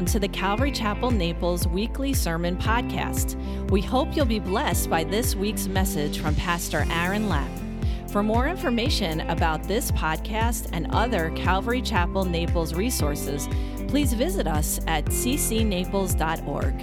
Welcome to the Calvary Chapel Naples weekly sermon podcast. We hope you'll be blessed by this week's message from Pastor Aaron Lapp. For more information about this podcast and other Calvary Chapel Naples resources, please visit us at ccnaples.org.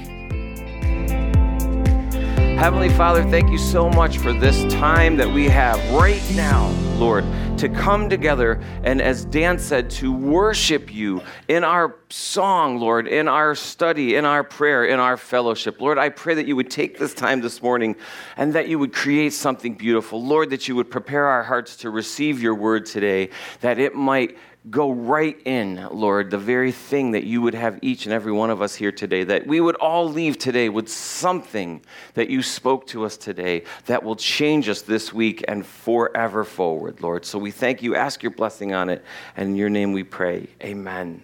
Heavenly Father, thank you so much for this time that we have right now, Lord, to come together and, as Dan said, to worship you in our song, Lord, in our study, in our prayer, in our fellowship. Lord, I pray that you would take this time this morning and that you would create something beautiful. Lord, that you would prepare our hearts to receive your word today, that it might go right in, Lord, the very thing that you would have each and every one of us here today, that we would all leave today with something that you spoke to us today that will change us this week and forever forward, Lord. So we thank you. Ask your blessing on it. And in your name we pray. Amen.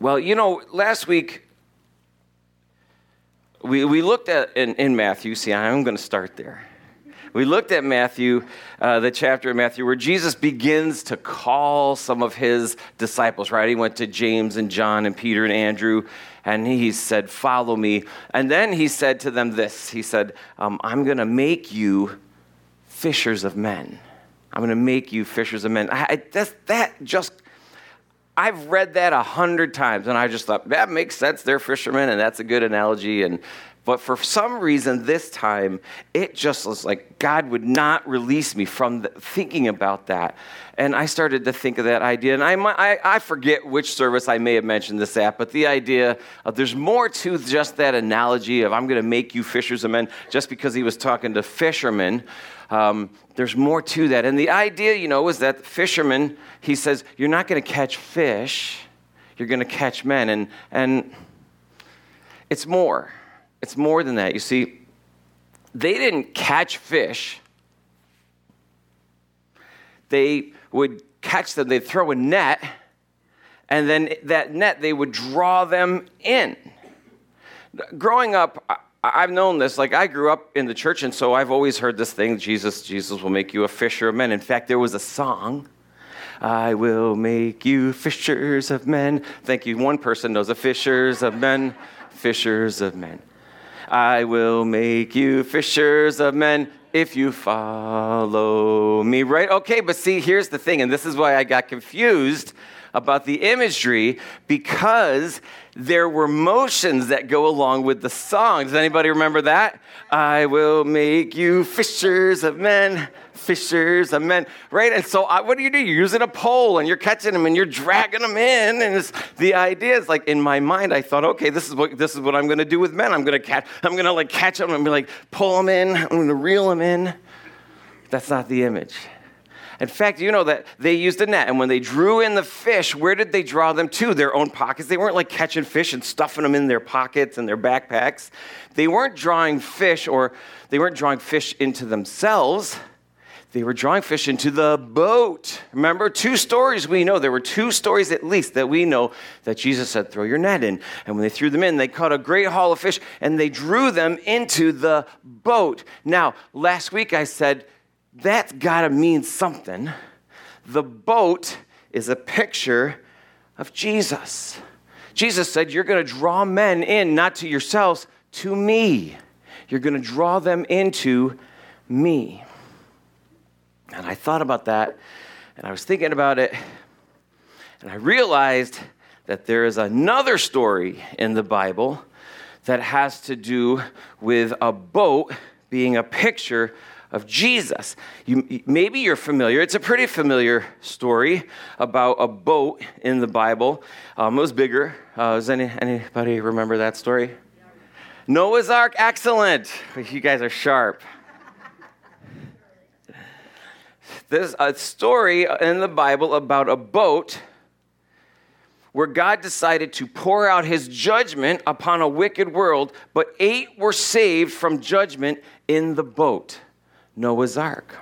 Well, you know, last week we, we looked at in, in Matthew. See, I'm going to start there. We looked at Matthew, uh, the chapter of Matthew, where Jesus begins to call some of his disciples, right? He went to James and John and Peter and Andrew, and he said, Follow me. And then he said to them this He said, um, I'm going to make you fishers of men. I'm going to make you fishers of men. I, I, that, that just I've read that a hundred times, and I just thought that makes sense. They're fishermen, and that's a good analogy. And but for some reason, this time, it just was like God would not release me from the, thinking about that. And I started to think of that idea. And I, I, I, forget which service I may have mentioned this at, but the idea of there's more to just that analogy of I'm going to make you fishers of men just because he was talking to fishermen. Um, there's more to that. And the idea, you know, is that fishermen, he says, you're not going to catch fish, you're going to catch men. And, and it's more. It's more than that. You see, they didn't catch fish, they would catch them, they'd throw a net, and then that net, they would draw them in. Growing up, I've known this. Like I grew up in the church, and so I've always heard this thing: Jesus, Jesus will make you a fisher of men. In fact, there was a song. I will make you fishers of men. Thank you. One person knows a fishers of men, fishers of men. I will make you fishers of men if you follow me, right? Okay, but see, here's the thing, and this is why I got confused about the imagery because there were motions that go along with the song. Does anybody remember that? I will make you fishers of men, fishers of men, right? And so, I, what do you do? You're using a pole and you're catching them and you're dragging them in. And the idea is like in my mind, I thought, okay, this is what this is what I'm going to do with men. I'm going to catch. I'm going to like catch them and be like pull them in. I'm going to reel them in. That's not the image. In fact, you know that they used a net, and when they drew in the fish, where did they draw them to? Their own pockets. They weren't like catching fish and stuffing them in their pockets and their backpacks. They weren't drawing fish, or they weren't drawing fish into themselves. They were drawing fish into the boat. Remember, two stories we know. There were two stories at least that we know that Jesus said, Throw your net in. And when they threw them in, they caught a great haul of fish and they drew them into the boat. Now, last week I said, that's got to mean something. The boat is a picture of Jesus. Jesus said, You're going to draw men in, not to yourselves, to me. You're going to draw them into me. And I thought about that, and I was thinking about it, and I realized that there is another story in the Bible that has to do with a boat being a picture of Jesus. You, maybe you're familiar. It's a pretty familiar story about a boat in the Bible. Um, it was bigger. Uh, does any, anybody remember that story? Noah's Ark, excellent. You guys are sharp. There's a story in the Bible about a boat where God decided to pour out his judgment upon a wicked world, but eight were saved from judgment in the boat. Noah's Ark.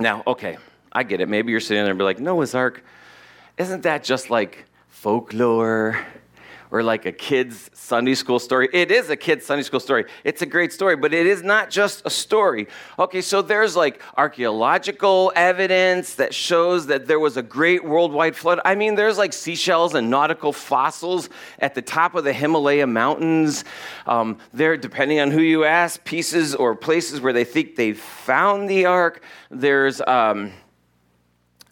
Now, okay, I get it. Maybe you're sitting there and be like, Noah's Ark, isn't that just like folklore? Or like a kid's Sunday school story. It is a kid's Sunday school story. It's a great story, but it is not just a story. Okay, so there's like archaeological evidence that shows that there was a great worldwide flood. I mean, there's like seashells and nautical fossils at the top of the Himalaya mountains. Um, there, depending on who you ask, pieces or places where they think they found the ark. There's. Um,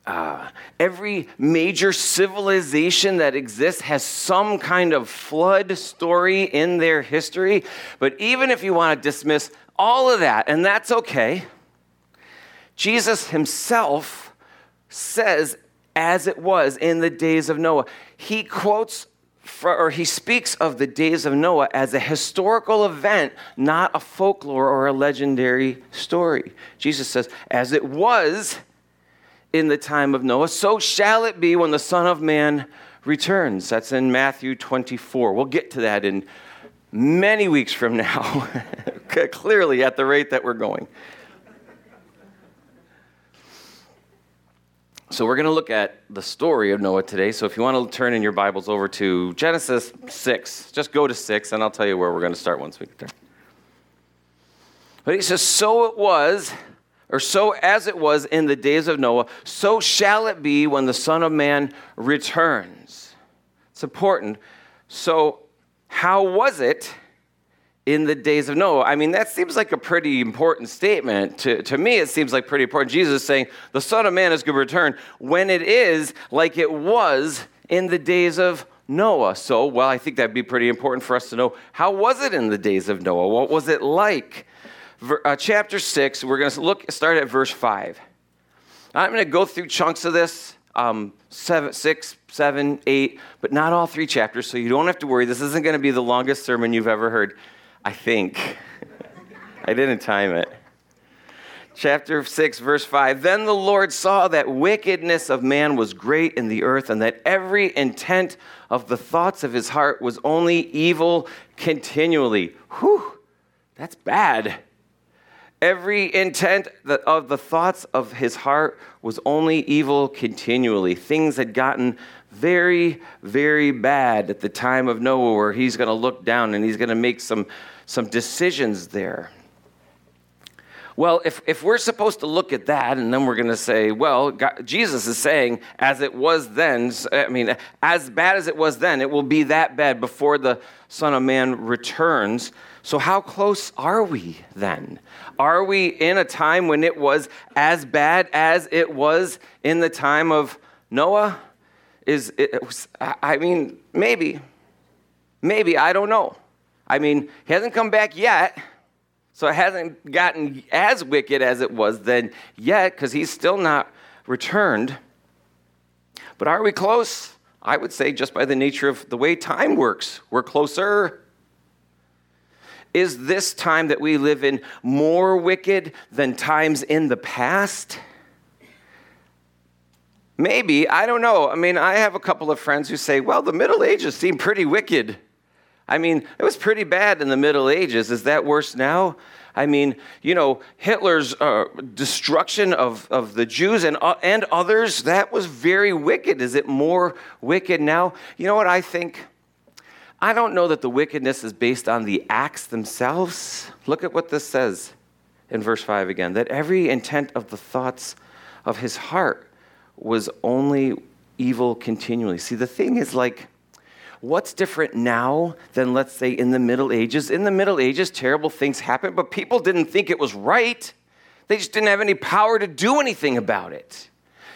uh, every major civilization that exists has some kind of flood story in their history. But even if you want to dismiss all of that, and that's okay, Jesus himself says, as it was in the days of Noah. He quotes for, or he speaks of the days of Noah as a historical event, not a folklore or a legendary story. Jesus says, as it was in the time of Noah, so shall it be when the Son of Man returns. That's in Matthew 24. We'll get to that in many weeks from now, clearly at the rate that we're going. So, we're going to look at the story of Noah today. So, if you want to turn in your Bibles over to Genesis 6, just go to 6, and I'll tell you where we're going to start once we get there. But he says, So it was or so as it was in the days of Noah, so shall it be when the Son of Man returns. It's important. So, how was it in the days of Noah? I mean, that seems like a pretty important statement. To, to me, it seems like pretty important. Jesus is saying, the Son of Man is going to return when it is like it was in the days of Noah. So, well, I think that'd be pretty important for us to know how was it in the days of Noah? What was it like? Uh, chapter 6, we're going to look start at verse 5. I'm going to go through chunks of this um, seven, six, seven, eight, but not all three chapters, so you don't have to worry. This isn't going to be the longest sermon you've ever heard, I think. I didn't time it. Chapter 6, verse 5 Then the Lord saw that wickedness of man was great in the earth, and that every intent of the thoughts of his heart was only evil continually. Whew, that's bad. Every intent of the thoughts of his heart was only evil continually. Things had gotten very, very bad at the time of Noah, where he's going to look down and he's going to make some, some decisions there. Well, if, if we're supposed to look at that and then we're going to say, well, God, Jesus is saying, as it was then, I mean, as bad as it was then, it will be that bad before the Son of Man returns. So, how close are we then? Are we in a time when it was as bad as it was in the time of Noah? Is it, was, I mean, maybe. Maybe, I don't know. I mean, he hasn't come back yet. So it hasn't gotten as wicked as it was then yet because he's still not returned. But are we close? I would say just by the nature of the way time works, we're closer. Is this time that we live in more wicked than times in the past? Maybe, I don't know. I mean, I have a couple of friends who say, well, the Middle Ages seem pretty wicked. I mean, it was pretty bad in the Middle Ages. Is that worse now? I mean, you know, Hitler's uh, destruction of, of the Jews and, uh, and others, that was very wicked. Is it more wicked now? You know what I think? I don't know that the wickedness is based on the acts themselves. Look at what this says in verse 5 again that every intent of the thoughts of his heart was only evil continually. See, the thing is like, what's different now than, let's say, in the Middle Ages? In the Middle Ages, terrible things happened, but people didn't think it was right. They just didn't have any power to do anything about it.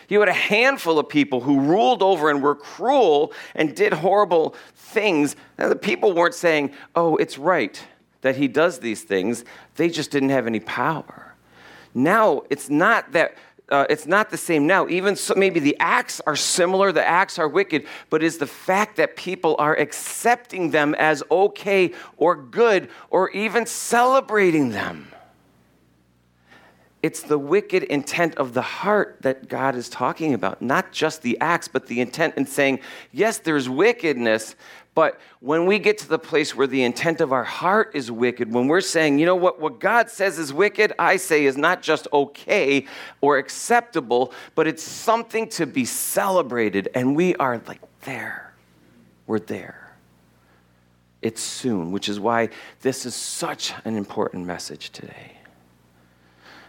You had a handful of people who ruled over and were cruel and did horrible things. Now, the people weren't saying, oh, it's right that he does these things. They just didn't have any power. Now, it's not that. Uh, it's not the same now. Even so, maybe the acts are similar, the acts are wicked, but is the fact that people are accepting them as okay or good or even celebrating them. It's the wicked intent of the heart that God is talking about, not just the acts, but the intent and saying, yes, there's wickedness, but when we get to the place where the intent of our heart is wicked, when we're saying, you know what, what God says is wicked, I say is not just okay or acceptable, but it's something to be celebrated, and we are like there. We're there. It's soon, which is why this is such an important message today.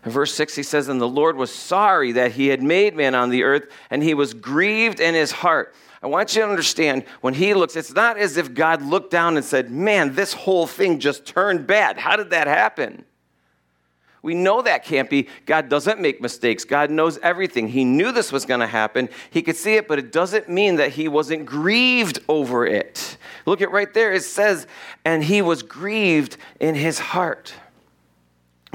In verse 6, he says, And the Lord was sorry that he had made man on the earth, and he was grieved in his heart. I want you to understand when he looks, it's not as if God looked down and said, Man, this whole thing just turned bad. How did that happen? We know that can't be. God doesn't make mistakes. God knows everything. He knew this was going to happen. He could see it, but it doesn't mean that he wasn't grieved over it. Look at right there. It says, and he was grieved in his heart.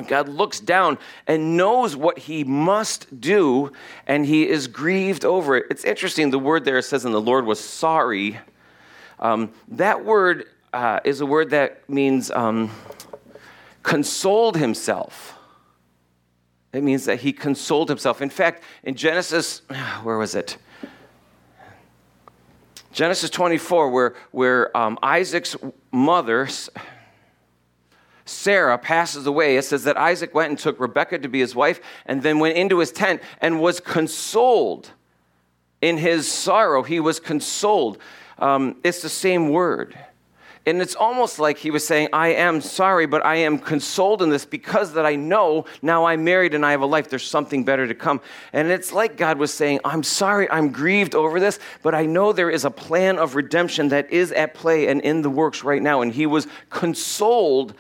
God looks down and knows what he must do, and he is grieved over it. It's interesting, the word there says, and the Lord was sorry. Um, that word uh, is a word that means um, consoled himself. It means that he consoled himself. In fact, in Genesis, where was it? Genesis 24, where, where um, Isaac's mother, Sarah passes away, it says that Isaac went and took Rebekah to be his wife and then went into his tent and was consoled in his sorrow. He was consoled. Um, it's the same word. And it's almost like he was saying, I am sorry, but I am consoled in this because that I know now I'm married and I have a life. There's something better to come. And it's like God was saying, I'm sorry, I'm grieved over this, but I know there is a plan of redemption that is at play and in the works right now. And he was consoled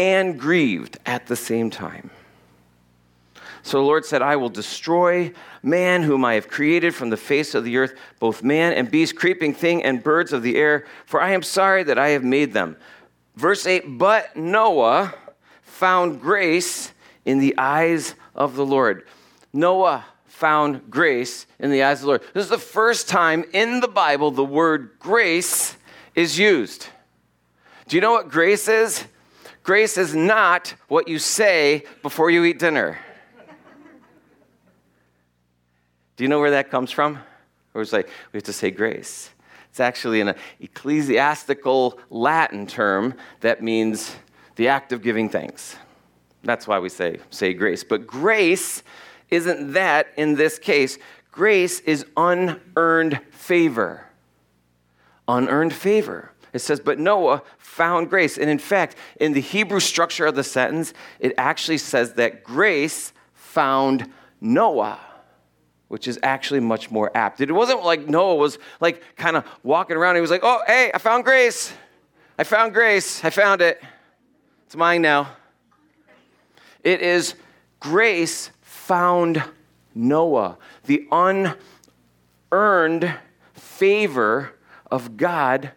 and grieved at the same time. So the Lord said, I will destroy man whom I have created from the face of the earth, both man and beast, creeping thing, and birds of the air, for I am sorry that I have made them. Verse 8 But Noah found grace in the eyes of the Lord. Noah found grace in the eyes of the Lord. This is the first time in the Bible the word grace is used. Do you know what grace is? Grace is not what you say before you eat dinner. Do you know where that comes from? Or it's like, we have to say grace. It's actually an ecclesiastical Latin term that means the act of giving thanks. That's why we say, say grace. But grace isn't that in this case. Grace is unearned favor. Unearned favor. It says, but Noah found grace. And in fact, in the Hebrew structure of the sentence, it actually says that grace found Noah, which is actually much more apt. It wasn't like Noah was like kind of walking around. He was like, oh, hey, I found grace. I found grace. I found it. It's mine now. It is grace found Noah. The unearned favor of God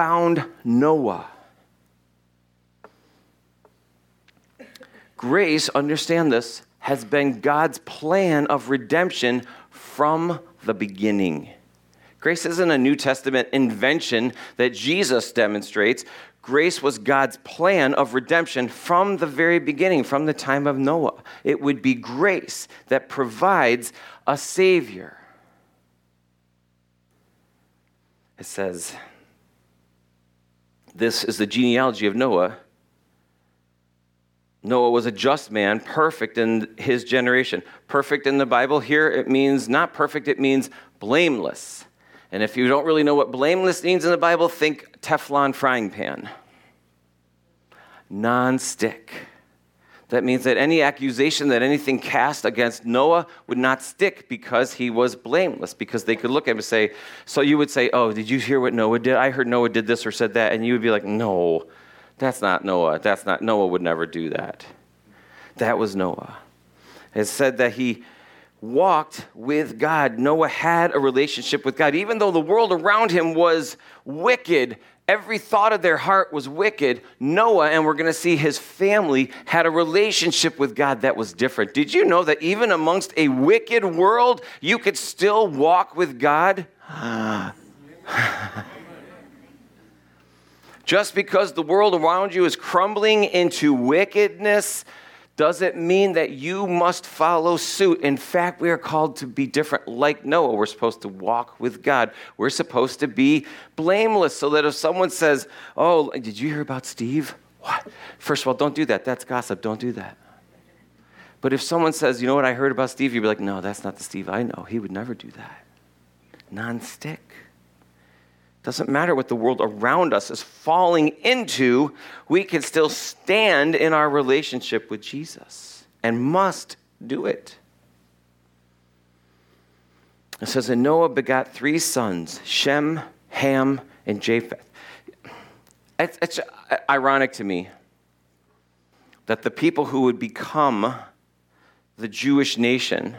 found Noah. Grace, understand this, has been God's plan of redemption from the beginning. Grace isn't a New Testament invention that Jesus demonstrates. Grace was God's plan of redemption from the very beginning, from the time of Noah. It would be grace that provides a Savior. It says, this is the genealogy of Noah. Noah was a just man, perfect in his generation. Perfect in the Bible here, it means not perfect, it means blameless. And if you don't really know what blameless means in the Bible, think Teflon frying pan. Non stick. That means that any accusation that anything cast against Noah would not stick because he was blameless, because they could look at him and say, So you would say, Oh, did you hear what Noah did? I heard Noah did this or said that. And you would be like, No, that's not Noah. That's not, Noah would never do that. That was Noah. It said that he walked with God. Noah had a relationship with God. Even though the world around him was wicked every thought of their heart was wicked, Noah, and we're going to see his family, had a relationship with God that was different. Did you know that even amongst a wicked world, you could still walk with God? Just because the world around you is crumbling into wickedness doesn't mean that you must follow suit. In fact, we are called to be different. Like Noah, we're supposed to walk with God. We're supposed to be blameless so that if someone says, Oh, did you hear about Steve? What? First of all, don't do that. That's gossip. Don't do that. But if someone says, You know what I heard about Steve? You'd be like, No, that's not the Steve I know. He would never do that. Non stick. Doesn't matter what the world around us is falling into, we can still stand in our relationship with Jesus and must do it. It says, And Noah begot three sons Shem, Ham, and Japheth. It's, it's ironic to me that the people who would become the Jewish nation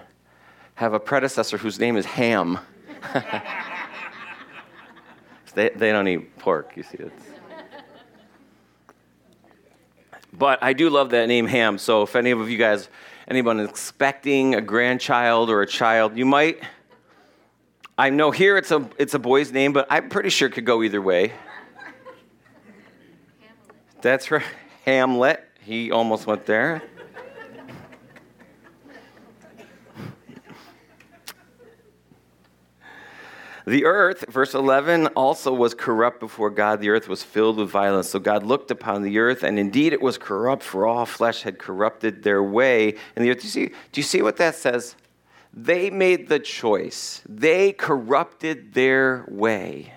have a predecessor whose name is Ham. they, they don't eat pork, you see. It's... But I do love that name Ham. So if any of you guys, anyone expecting a grandchild or a child, you might. I know here it's a it's a boy's name, but I'm pretty sure it could go either way. Hamlet. That's right, Hamlet. He almost went there. The earth, verse 11, also was corrupt before God. The earth was filled with violence. So God looked upon the earth, and indeed it was corrupt, for all flesh had corrupted their way in the earth. Do you see, do you see what that says? They made the choice, they corrupted their way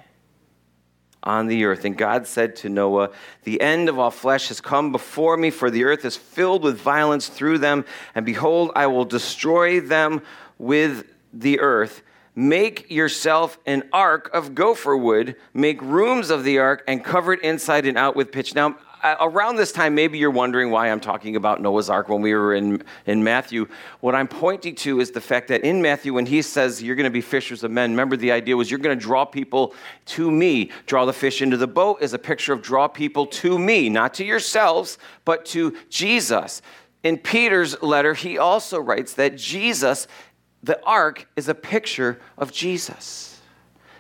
on the earth. And God said to Noah, The end of all flesh has come before me, for the earth is filled with violence through them. And behold, I will destroy them with the earth. Make yourself an ark of gopher wood, make rooms of the ark, and cover it inside and out with pitch. Now, around this time, maybe you're wondering why I'm talking about Noah's Ark when we were in, in Matthew. What I'm pointing to is the fact that in Matthew, when he says you're going to be fishers of men, remember the idea was you're going to draw people to me. Draw the fish into the boat is a picture of draw people to me, not to yourselves, but to Jesus. In Peter's letter, he also writes that Jesus, the ark, is a picture of Jesus.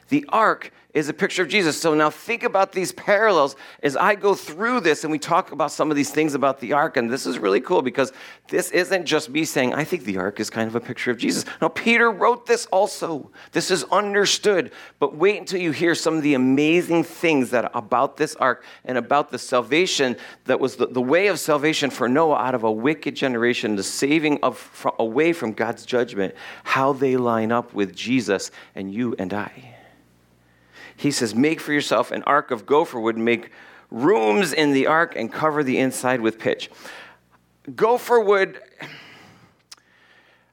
The ark is a picture of Jesus. So now think about these parallels as I go through this and we talk about some of these things about the ark. And this is really cool because this isn't just me saying, I think the ark is kind of a picture of Jesus. Now, Peter wrote this also. This is understood. But wait until you hear some of the amazing things that about this ark and about the salvation that was the, the way of salvation for Noah out of a wicked generation, the saving of from, away from God's judgment, how they line up with Jesus and you and I he says, Make for yourself an ark of gopher wood, make rooms in the ark, and cover the inside with pitch. Gopher wood,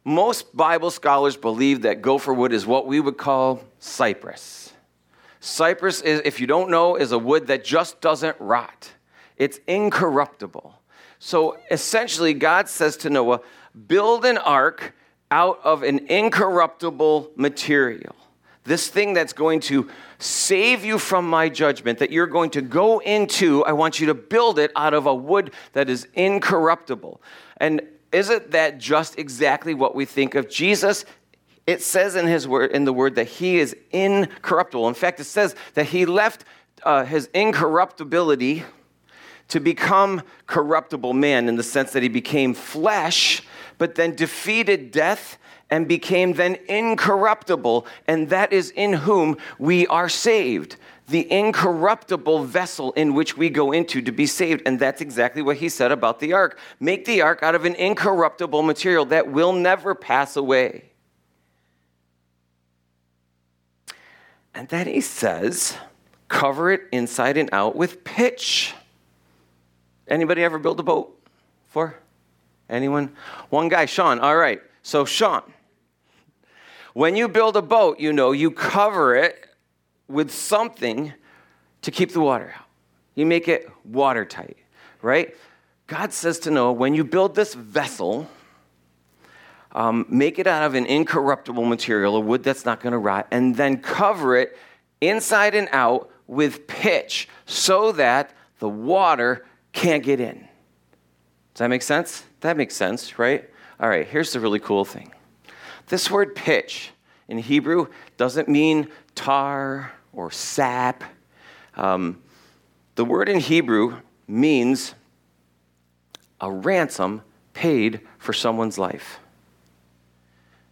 most Bible scholars believe that gopher wood is what we would call cypress. Cypress, is, if you don't know, is a wood that just doesn't rot, it's incorruptible. So essentially, God says to Noah, Build an ark out of an incorruptible material this thing that's going to save you from my judgment, that you're going to go into, I want you to build it out of a wood that is incorruptible. And isn't that just exactly what we think of Jesus? It says in his word, in the word, that he is incorruptible. In fact, it says that he left uh, his incorruptibility to become corruptible man in the sense that he became flesh, but then defeated death and became then incorruptible, and that is in whom we are saved. The incorruptible vessel in which we go into to be saved. And that's exactly what he said about the ark. Make the ark out of an incorruptible material that will never pass away. And then he says, cover it inside and out with pitch. Anybody ever build a boat for? Anyone? One guy, Sean. All right. So, Sean, when you build a boat, you know, you cover it with something to keep the water out. You make it watertight, right? God says to Noah, when you build this vessel, um, make it out of an incorruptible material, a wood that's not going to rot, and then cover it inside and out with pitch so that the water can't get in. Does that make sense? That makes sense, right? All right, here's the really cool thing this word pitch in Hebrew doesn't mean tar or sap. Um, the word in Hebrew means a ransom paid for someone's life.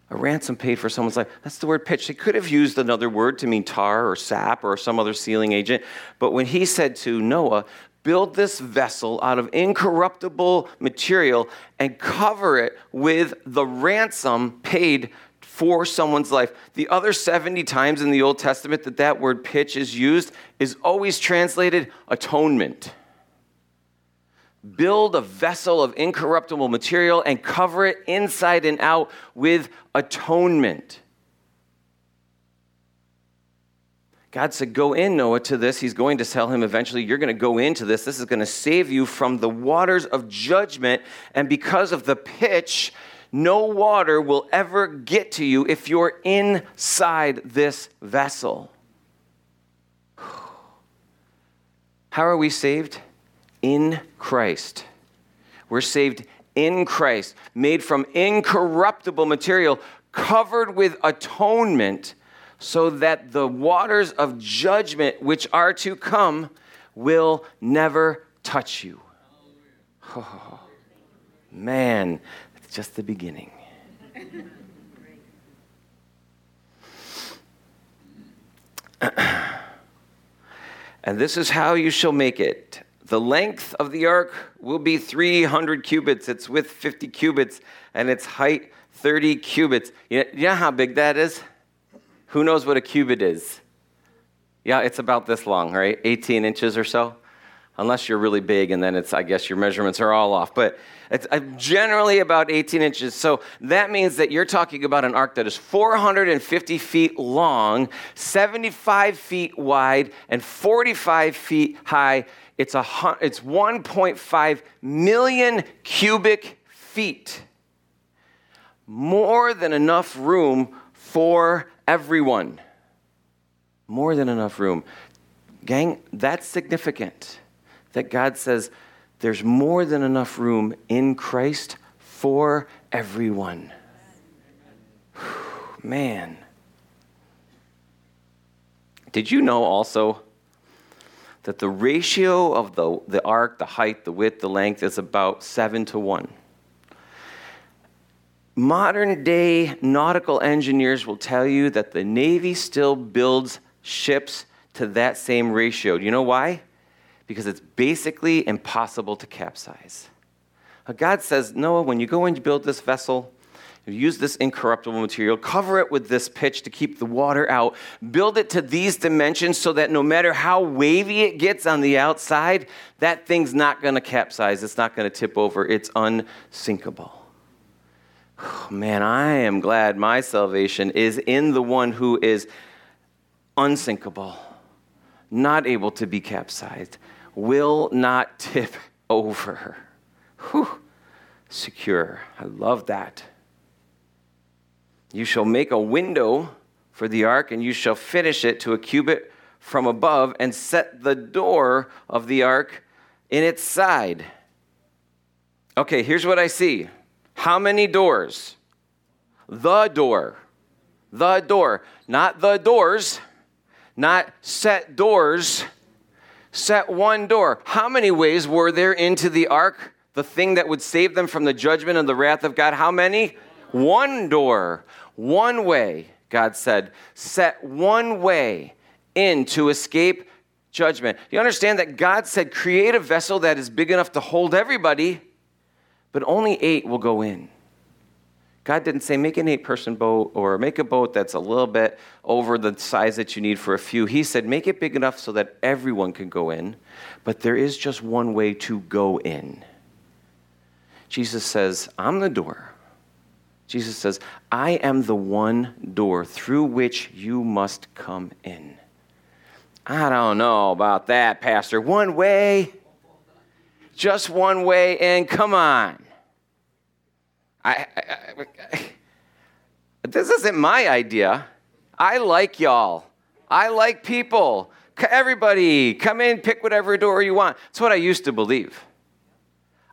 A ransom paid for someone's life. That's the word pitch. They could have used another word to mean tar or sap or some other sealing agent. But when he said to Noah, build this vessel out of incorruptible material and cover it with the ransom paid for someone's life. The other 70 times in the Old Testament that that word pitch is used is always translated atonement. Build a vessel of incorruptible material and cover it inside and out with atonement. God said, Go in, Noah, to this. He's going to tell him eventually, You're going to go into this. This is going to save you from the waters of judgment. And because of the pitch, no water will ever get to you if you're inside this vessel. How are we saved? In Christ. We're saved in Christ, made from incorruptible material, covered with atonement, so that the waters of judgment which are to come will never touch you. Oh, man, it's just the beginning. and this is how you shall make it. The length of the ark will be 300 cubits. It's width 50 cubits, and its height 30 cubits. You know how big that is? Who knows what a cubit is? Yeah, it's about this long, right? 18 inches or so unless you're really big, and then it's, I guess, your measurements are all off. But it's uh, generally about 18 inches. So that means that you're talking about an ark that is 450 feet long, 75 feet wide, and 45 feet high. It's, a, it's 1.5 million cubic feet. More than enough room for everyone. More than enough room. Gang, that's significant that God says there's more than enough room in Christ for everyone. Man. Did you know also that the ratio of the, the ark, the height, the width, the length is about seven to one? Modern day nautical engineers will tell you that the Navy still builds ships to that same ratio. Do you know why? because it's basically impossible to capsize. God says, Noah, when you go and you build this vessel, use this incorruptible material, cover it with this pitch to keep the water out, build it to these dimensions so that no matter how wavy it gets on the outside, that thing's not going to capsize. It's not going to tip over. It's unsinkable. Man, I am glad my salvation is in the one who is unsinkable, not able to be capsized will not tip over. Whew. Secure. I love that. You shall make a window for the ark, and you shall finish it to a cubit from above, and set the door of the ark in its side. Okay, here's what I see. How many doors? The door. The door. Not the doors, not set doors set one door. How many ways were there into the ark? The thing that would save them from the judgment and the wrath of God. How many? One door. One way, God said. Set one way in to escape judgment. You understand that God said, create a vessel that is big enough to hold everybody, but only eight will go in. God didn't say make an eight person boat or make a boat that's a little bit over the size that you need for a few. He said make it big enough so that everyone can go in, but there is just one way to go in. Jesus says, I'm the door. Jesus says, I am the one door through which you must come in. I don't know about that, Pastor. One way? Just one way in? Come on. I, I, I, this isn't my idea. I like y'all. I like people. Everybody, come in, pick whatever door you want. That's what I used to believe.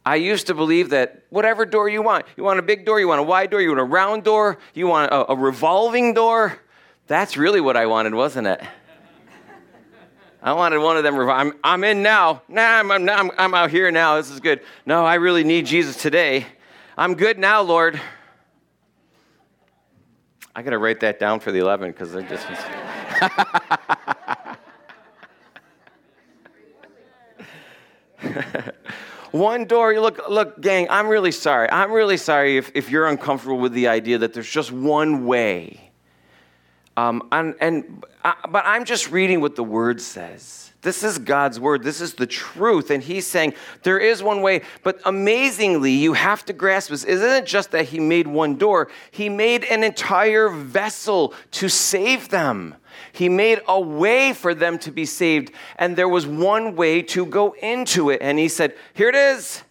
I used to believe that whatever door you want, you want a big door, you want a wide door, you want a round door, you want a, a revolving door. That's really what I wanted, wasn't it? I wanted one of them. I'm, I'm in now. Nah, I'm, I'm, I'm out here now. This is good. No, I really need Jesus today. I'm good now, Lord. I got to write that down for the 11 because I just. one door. You look, look, gang, I'm really sorry. I'm really sorry if, if you're uncomfortable with the idea that there's just one way. Um, and, and, uh, but I'm just reading what the word says. This is God's word. This is the truth. And he's saying there is one way. But amazingly, you have to grasp this. Isn't it just that he made one door? He made an entire vessel to save them. He made a way for them to be saved. And there was one way to go into it. And he said, Here it is.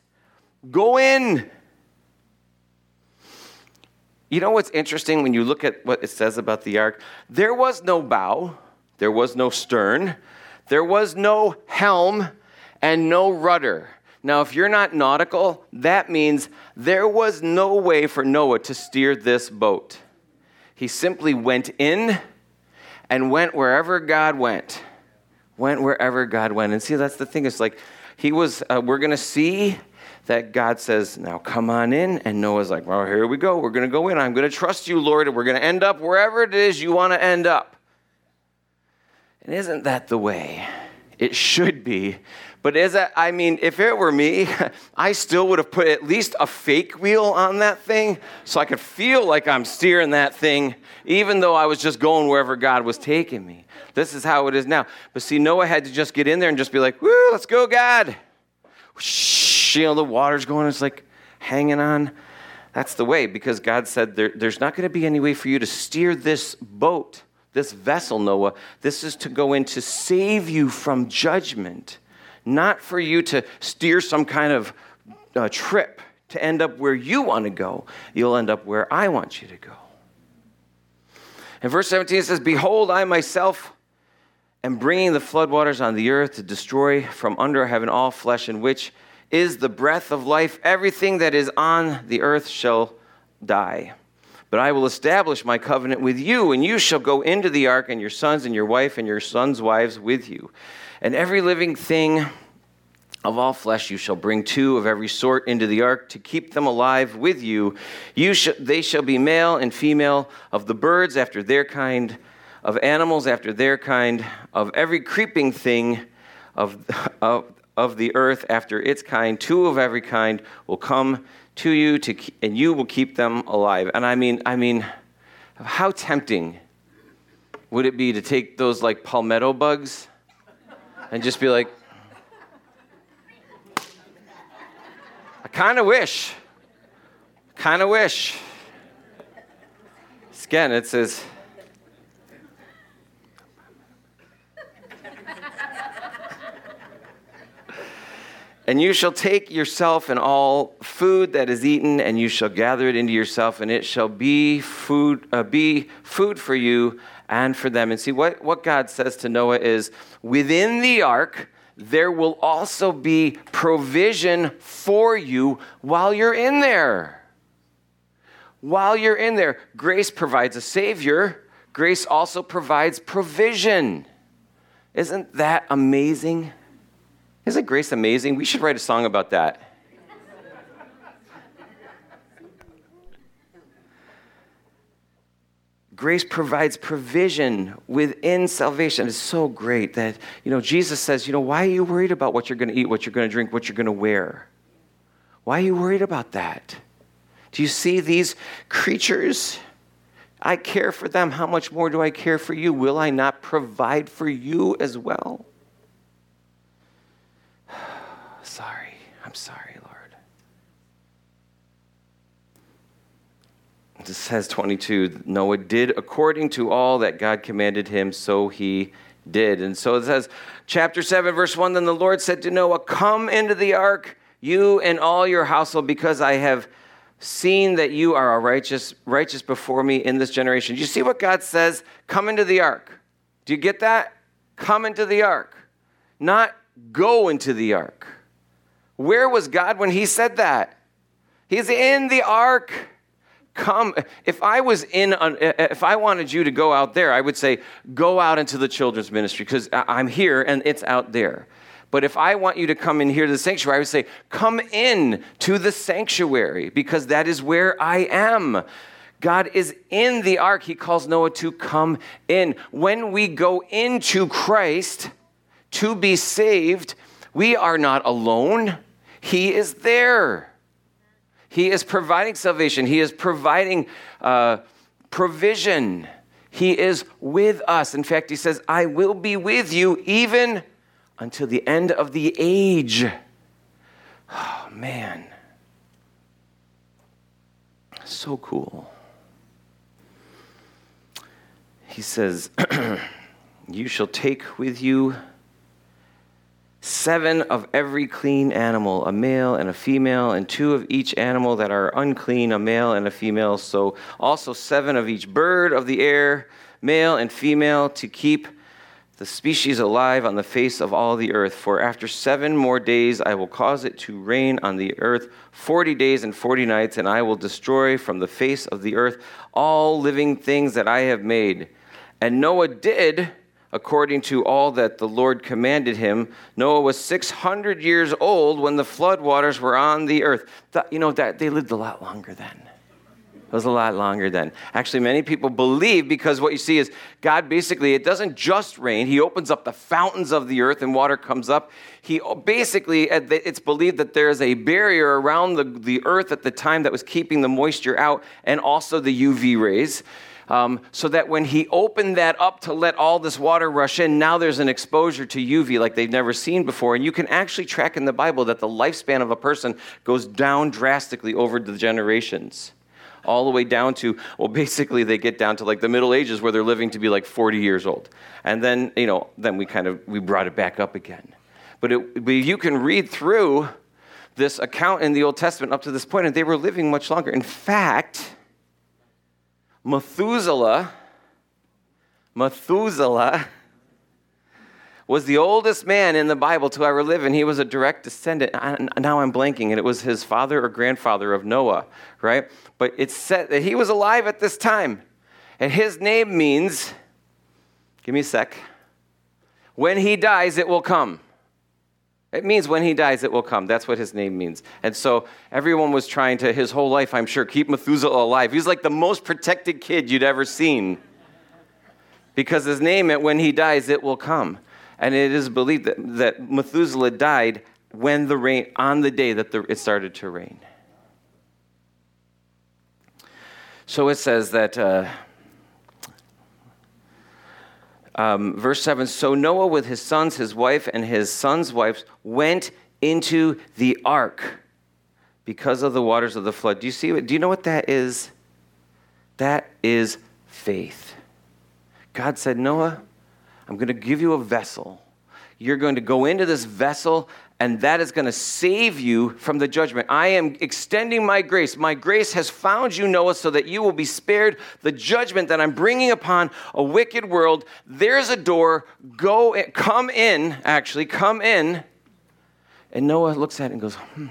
Go in. You know what's interesting when you look at what it says about the ark? There was no bow, there was no stern, there was no helm and no rudder. Now, if you're not nautical, that means there was no way for Noah to steer this boat. He simply went in and went wherever God went. Went wherever God went. And see, that's the thing. It's like he was, uh, we're going to see that God says, Now come on in. And Noah's like, Well, here we go. We're going to go in. I'm going to trust you, Lord, and we're going to end up wherever it is you want to end up. And isn't that the way? It should be. But is that, I mean, if it were me, I still would have put at least a fake wheel on that thing so I could feel like I'm steering that thing, even though I was just going wherever God was taking me. This is how it is now. But see, Noah had to just get in there and just be like, woo, let's go, God. You know, the water's going, it's like hanging on. That's the way, because God said there, there's not going to be any way for you to steer this boat this vessel, Noah, this is to go in to save you from judgment, not for you to steer some kind of uh, trip to end up where you want to go. You'll end up where I want you to go. In verse 17, it says, Behold, I myself am bringing the floodwaters on the earth to destroy from under heaven all flesh, in which is the breath of life. Everything that is on the earth shall die. But I will establish my covenant with you, and you shall go into the ark, and your sons and your wife and your sons' wives with you. And every living thing of all flesh you shall bring two of every sort into the ark to keep them alive with you. you sh- they shall be male and female of the birds after their kind, of animals after their kind, of every creeping thing of, of, of the earth after its kind. Two of every kind will come to you to, and you will keep them alive. And I mean, I mean, how tempting would it be to take those like palmetto bugs and just be like, I kind of wish, kind of wish. Again, it says, And you shall take yourself and all food that is eaten, and you shall gather it into yourself, and it shall be food, uh, be food for you and for them. And see, what, what God says to Noah is within the ark, there will also be provision for you while you're in there. While you're in there, grace provides a Savior, grace also provides provision. Isn't that amazing? Isn't grace amazing? We should write a song about that. grace provides provision within salvation. It's so great that, you know, Jesus says, you know, why are you worried about what you're going to eat, what you're going to drink, what you're going to wear? Why are you worried about that? Do you see these creatures? I care for them. How much more do I care for you? Will I not provide for you as well? sorry. I'm sorry, Lord. This says 22 Noah did according to all that God commanded him, so he did. And so it says, chapter 7, verse 1 Then the Lord said to Noah, Come into the ark, you and all your household, because I have seen that you are a righteous, righteous before me in this generation. Do you see what God says? Come into the ark. Do you get that? Come into the ark, not go into the ark. Where was God when he said that? He's in the ark. Come. If I was in, if I wanted you to go out there, I would say, go out into the children's ministry because I'm here and it's out there. But if I want you to come in here to the sanctuary, I would say, come in to the sanctuary because that is where I am. God is in the ark. He calls Noah to come in. When we go into Christ to be saved, we are not alone. He is there. He is providing salvation. He is providing uh, provision. He is with us. In fact, he says, I will be with you even until the end of the age. Oh, man. So cool. He says, You shall take with you seven of every clean animal, a male and a female, and two of each animal that are unclean, a male and a female. So also seven of each bird of the air, male and female, to keep the species alive on the face of all the earth. For after seven more days I will cause it to rain on the earth forty days and forty nights, and I will destroy from the face of the earth all living things that I have made. And Noah did according to all that the Lord commanded him. Noah was 600 years old when the flood waters were on the earth. You know, that they lived a lot longer then. It was a lot longer then. Actually, many people believe because what you see is God basically, it doesn't just rain. He opens up the fountains of the earth and water comes up. He uh, basically, it's believed that there's a barrier around the, the earth at the time that was keeping the moisture out and also the UV rays um, so that when he opened that up to let all this water rush in, now there's an exposure to UV like they've never seen before. And you can actually track in the Bible that the lifespan of a person goes down drastically over the generations. All the way down to, well, basically, they get down to like the Middle Ages where they're living to be like 40 years old. And then, you know, then we kind of, we brought it back up again. But, it, but you can read through this account in the Old Testament up to this point, and they were living much longer. In fact, Methuselah, Methuselah was the oldest man in the Bible to ever live, and he was a direct descendant. Now I'm blanking, and it was his father or grandfather of Noah, right? But it's said that he was alive at this time, and his name means, give me a sec, when he dies, it will come. It means when he dies, it will come. That's what his name means. And so everyone was trying to, his whole life, I'm sure, keep Methuselah alive. He was like the most protected kid you'd ever seen. Because his name meant when he dies, it will come. And it is believed that, that Methuselah died when the rain, on the day that the, it started to rain. So it says that uh, um, verse 7 So Noah, with his sons, his wife, and his sons' wives, went into the ark because of the waters of the flood. Do you see what? Do you know what that is? That is faith. God said, Noah, I'm going to give you a vessel. You're going to go into this vessel and that is going to save you from the judgment. I am extending my grace. My grace has found you, Noah, so that you will be spared the judgment that I'm bringing upon a wicked world. There's a door. Go, in, come in, actually, come in. And Noah looks at it and goes, hmm,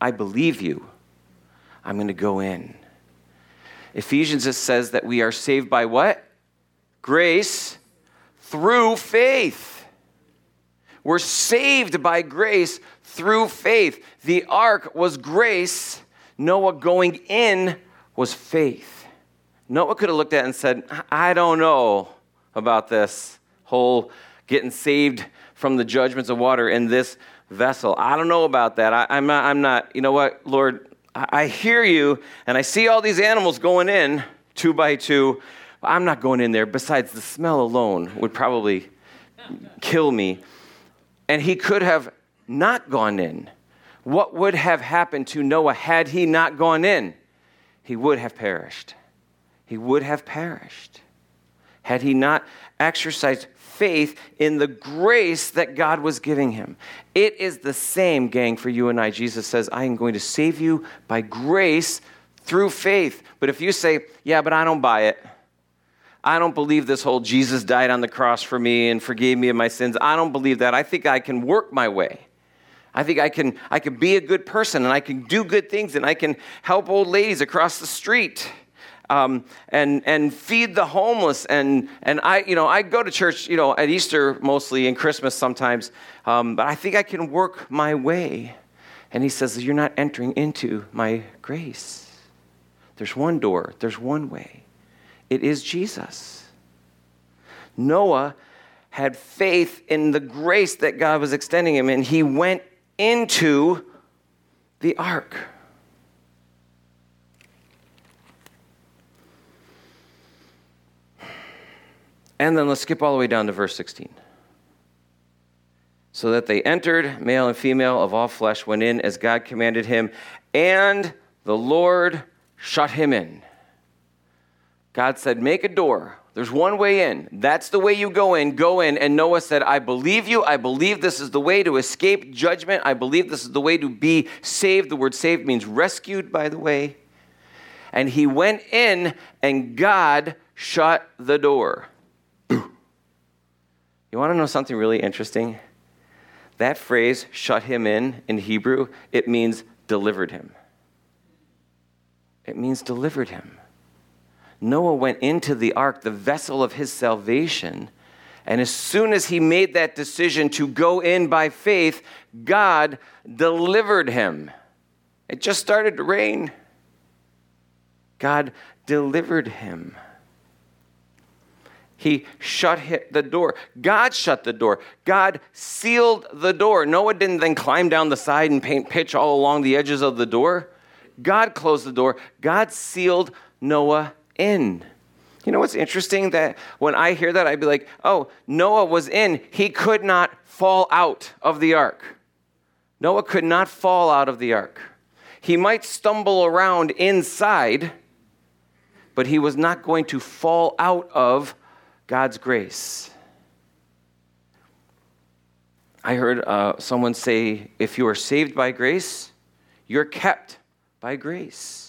I believe you. I'm going to go in. Ephesians just says that we are saved by what? Grace through faith. We're saved by grace through faith. The ark was grace, Noah going in was faith. Noah could have looked at it and said, I don't know about this whole getting saved from the judgments of water in this vessel. I don't know about that. I, am not, I'm not, you know what, Lord, I, I hear you and I see all these animals going in two by two. I'm not going in there. Besides, the smell alone would probably kill me and he could have not gone in. What would have happened to Noah had he not gone in? He would have perished. He would have perished had he not exercised faith in the grace that God was giving him. It is the same, gang, for you and I. Jesus says, I am going to save you by grace through faith. But if you say, Yeah, but I don't buy it, I don't believe this whole Jesus died on the cross for me and forgave me of my sins. I don't believe that. I think I can work my way. I think I can, I can be a good person and I can do good things and I can help old ladies across the street. Um, and and feed the homeless and and I you know I go to church you know at Easter mostly and Christmas sometimes, um, but I think I can work my way. And he says you're not entering into my grace. There's one door. There's one way. It is Jesus. Noah had faith in the grace that God was extending him, and he went into the ark. And then let's skip all the way down to verse 16. So that they entered, male and female of all flesh went in as God commanded him, and the Lord shut him in. God said, Make a door. There's one way in. That's the way you go in. Go in. And Noah said, I believe you. I believe this is the way to escape judgment. I believe this is the way to be saved. The word saved means rescued, by the way. And he went in, and God shut the door. You want to know something really interesting? That phrase, shut him in, in Hebrew, it means delivered him. It means delivered him. Noah went into the ark, the vessel of his salvation, and as soon as he made that decision to go in by faith, God delivered him. It just started to rain. God delivered him. He shut the door. God shut the door. God sealed the door. Noah didn't then climb down the side and paint pitch all along the edges of the door. God closed the door. God sealed Noah in. You know what's interesting? That when I hear that, I'd be like, oh, Noah was in. He could not fall out of the ark. Noah could not fall out of the ark. He might stumble around inside, but he was not going to fall out of God's grace. I heard uh, someone say if you are saved by grace, you're kept by grace.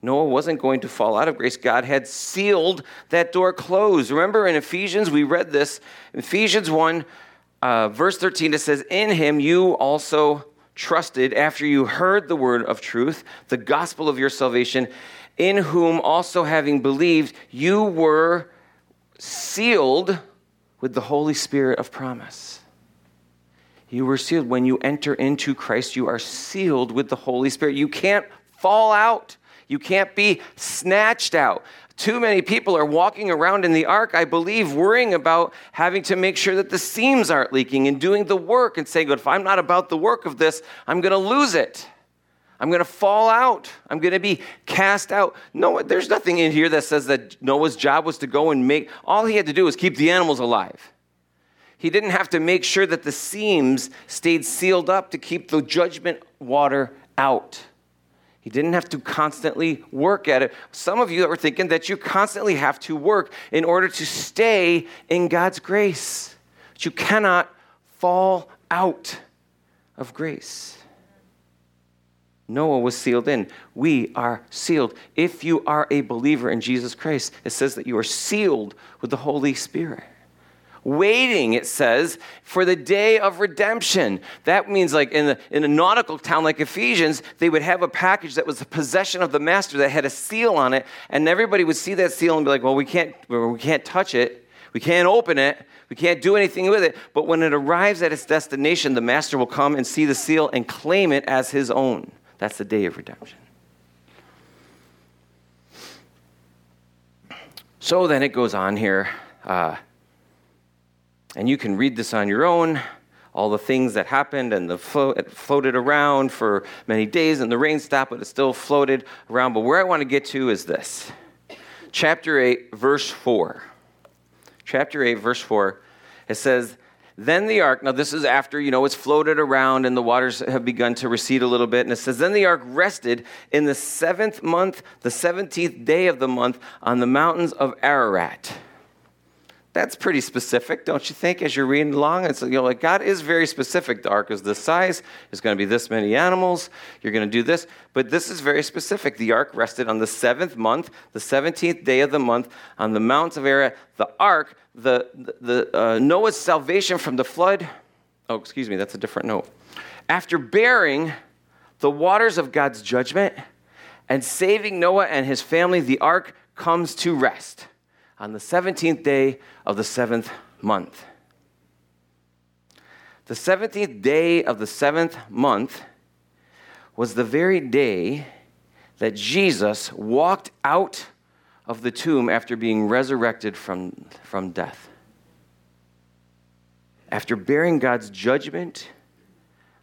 Noah wasn't going to fall out of grace. God had sealed that door closed. Remember in Ephesians, we read this. Ephesians 1, uh, verse 13, it says, In him you also trusted after you heard the word of truth, the gospel of your salvation, in whom also having believed, you were sealed with the Holy Spirit of promise. You were sealed. When you enter into Christ, you are sealed with the Holy Spirit. You can't fall out, you can't be snatched out. Too many people are walking around in the ark, I believe, worrying about having to make sure that the seams aren't leaking and doing the work and saying, if I'm not about the work of this, I'm going to lose it. I'm going to fall out. I'm going to be cast out. No, there's nothing in here that says that Noah's job was to go and make, all he had to do was keep the animals alive. He didn't have to make sure that the seams stayed sealed up to keep the judgment water out. He didn't have to constantly work at it. Some of you are thinking that you constantly have to work in order to stay in God's grace. But you cannot fall out of grace. Noah was sealed in. We are sealed. If you are a believer in Jesus Christ, it says that you are sealed with the Holy Spirit. Waiting, it says, for the day of redemption. That means, like in, in a nautical town like Ephesians, they would have a package that was the possession of the master that had a seal on it, and everybody would see that seal and be like, well, we can't, we can't touch it, we can't open it, we can't do anything with it. But when it arrives at its destination, the master will come and see the seal and claim it as his own. That's the day of redemption. So then it goes on here, uh, and you can read this on your own. All the things that happened, and the flo- it floated around for many days, and the rain stopped, but it still floated around. But where I want to get to is this chapter 8, verse 4. Chapter 8, verse 4, it says, then the ark, now this is after, you know, it's floated around and the waters have begun to recede a little bit. And it says, Then the ark rested in the seventh month, the 17th day of the month, on the mountains of Ararat. That's pretty specific, don't you think, as you're reading along? It's you know, like God is very specific. The ark is this size, it's going to be this many animals, you're going to do this. But this is very specific. The ark rested on the seventh month, the 17th day of the month, on the Mount of Ararat. The ark the, the uh, Noah's salvation from the flood. Oh, excuse me, that's a different note. After bearing the waters of God's judgment and saving Noah and his family, the ark comes to rest on the 17th day of the seventh month. The 17th day of the seventh month was the very day that Jesus walked out of the tomb after being resurrected from, from death. After bearing God's judgment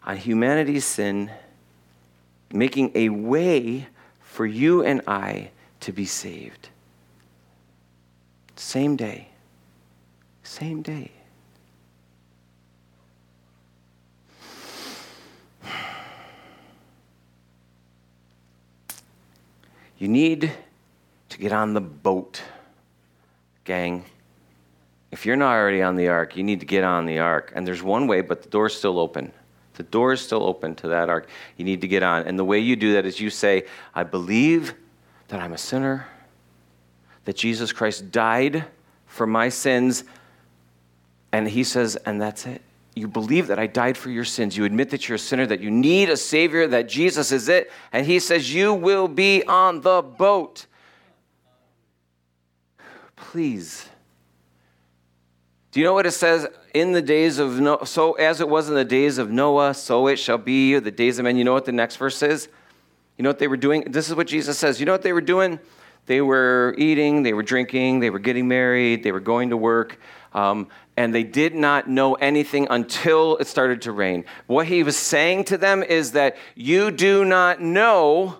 on humanity's sin, making a way for you and I to be saved. Same day. Same day. You need to get on the boat, gang. If you're not already on the ark, you need to get on the ark. And there's one way, but the door's still open. The door is still open to that ark. You need to get on. And the way you do that is you say, I believe that I'm a sinner, that Jesus Christ died for my sins. And he says, and that's it. You believe that I died for your sins. You admit that you're a sinner, that you need a Savior, that Jesus is it. And he says, You will be on the boat. Please. Do you know what it says in the days of Noah? So as it was in the days of Noah, so it shall be the days of men. You know what the next verse is? You know what they were doing? This is what Jesus says. You know what they were doing? They were eating, they were drinking, they were getting married, they were going to work, um, and they did not know anything until it started to rain. What he was saying to them is that you do not know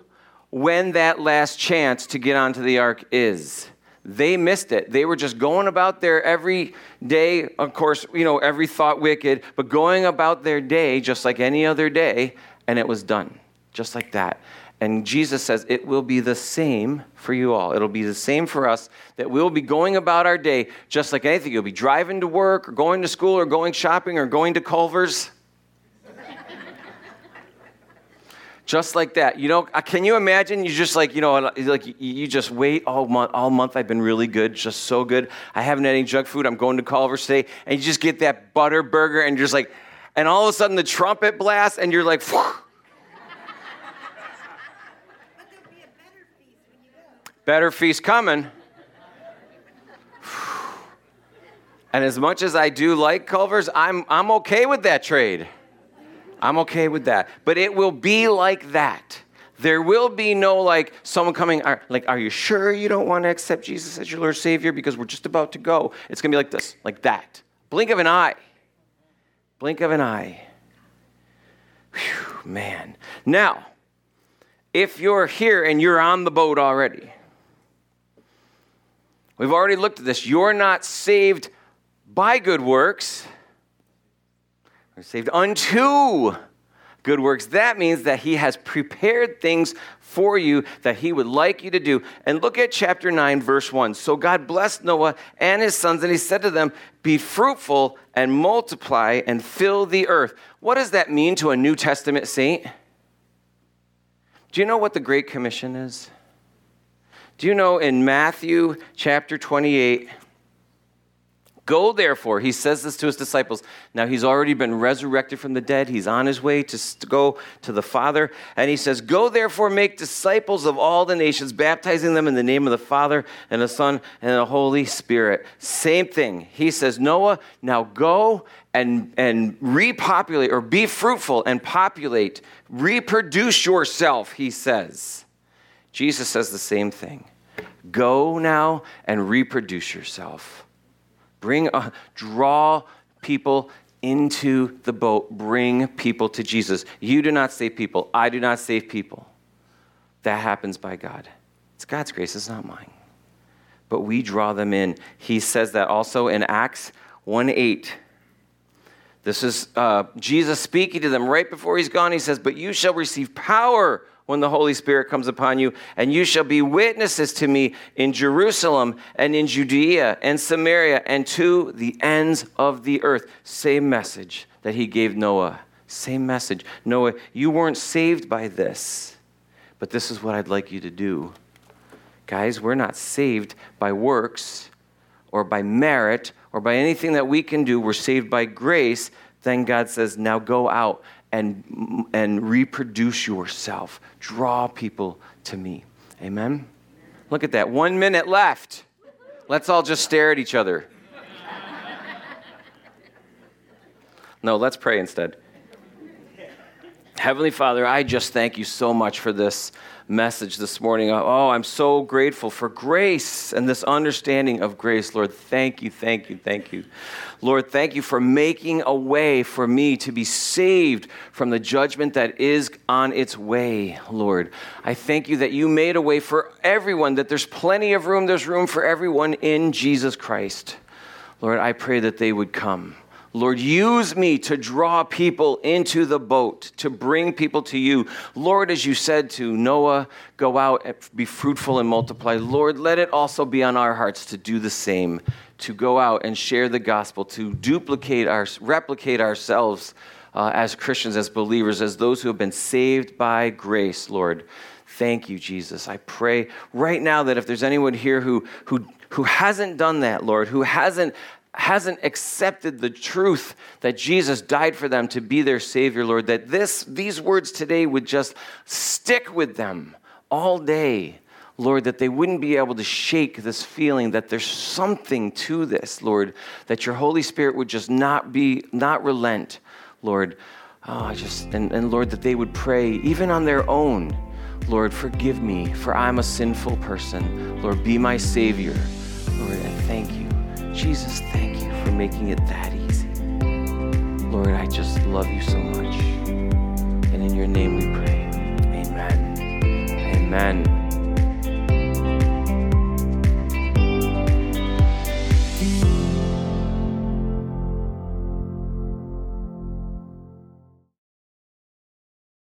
when that last chance to get onto the ark is. They missed it. They were just going about their every day, of course, you know, every thought wicked, but going about their day just like any other day, and it was done, just like that. And Jesus says it will be the same for you all. It'll be the same for us that we'll be going about our day just like anything. You'll be driving to work or going to school or going shopping or going to Culver's. just like that. You know, uh, can you imagine? You just like, you know, like you just wait all month. All month I've been really good, just so good. I haven't had any junk food. I'm going to Culver's today, and you just get that butter burger, and you're just like, and all of a sudden the trumpet blasts, and you're like. Phew, Better feast coming. And as much as I do like Culver's, I'm, I'm okay with that trade. I'm okay with that. But it will be like that. There will be no like someone coming, like, are you sure you don't want to accept Jesus as your Lord Savior? Because we're just about to go. It's going to be like this, like that. Blink of an eye. Blink of an eye. Whew, man. Now, if you're here and you're on the boat already, We've already looked at this. You're not saved by good works, you're saved unto good works. That means that He has prepared things for you that He would like you to do. And look at chapter 9, verse 1. So God blessed Noah and his sons, and He said to them, Be fruitful and multiply and fill the earth. What does that mean to a New Testament saint? Do you know what the Great Commission is? Do you know in Matthew chapter 28, Go therefore, he says this to his disciples. Now he's already been resurrected from the dead. He's on his way to go to the Father. And he says, Go therefore, make disciples of all the nations, baptizing them in the name of the Father and the Son and the Holy Spirit. Same thing. He says, Noah, now go and, and repopulate or be fruitful and populate, reproduce yourself, he says. Jesus says the same thing. Go now and reproduce yourself. Bring, uh, draw people into the boat. Bring people to Jesus. You do not save people. I do not save people. That happens by God. It's God's grace, it's not mine. But we draw them in. He says that also in Acts 1 8. This is uh, Jesus speaking to them right before he's gone. He says, But you shall receive power when the Holy Spirit comes upon you, and you shall be witnesses to me in Jerusalem and in Judea and Samaria and to the ends of the earth. Same message that he gave Noah. Same message. Noah, you weren't saved by this, but this is what I'd like you to do. Guys, we're not saved by works or by merit or by anything that we can do. We're saved by grace. Then God says, now go out and, and reproduce yourself. Draw people to me. Amen? Look at that. One minute left. Let's all just stare at each other. No, let's pray instead. Heavenly Father, I just thank you so much for this message this morning. Oh, I'm so grateful for grace and this understanding of grace. Lord, thank you, thank you, thank you. Lord, thank you for making a way for me to be saved from the judgment that is on its way, Lord. I thank you that you made a way for everyone, that there's plenty of room, there's room for everyone in Jesus Christ. Lord, I pray that they would come. Lord, use me to draw people into the boat, to bring people to you. Lord, as you said to Noah, go out and be fruitful and multiply. Lord, let it also be on our hearts to do the same, to go out and share the gospel, to duplicate our, replicate ourselves uh, as Christians, as believers, as those who have been saved by grace, Lord. Thank you, Jesus. I pray right now that if there's anyone here who, who, who hasn't done that, Lord, who hasn't hasn't accepted the truth that Jesus died for them to be their Savior, Lord, that this, these words today would just stick with them all day. Lord, that they wouldn't be able to shake this feeling that there's something to this, Lord, that your Holy Spirit would just not be, not relent, Lord. Oh, just, and, and Lord, that they would pray even on their own. Lord, forgive me, for I'm a sinful person. Lord, be my Savior. Lord, and thank you. Jesus, thank for making it that easy. Lord, I just love you so much. And in your name we pray. Amen. Amen.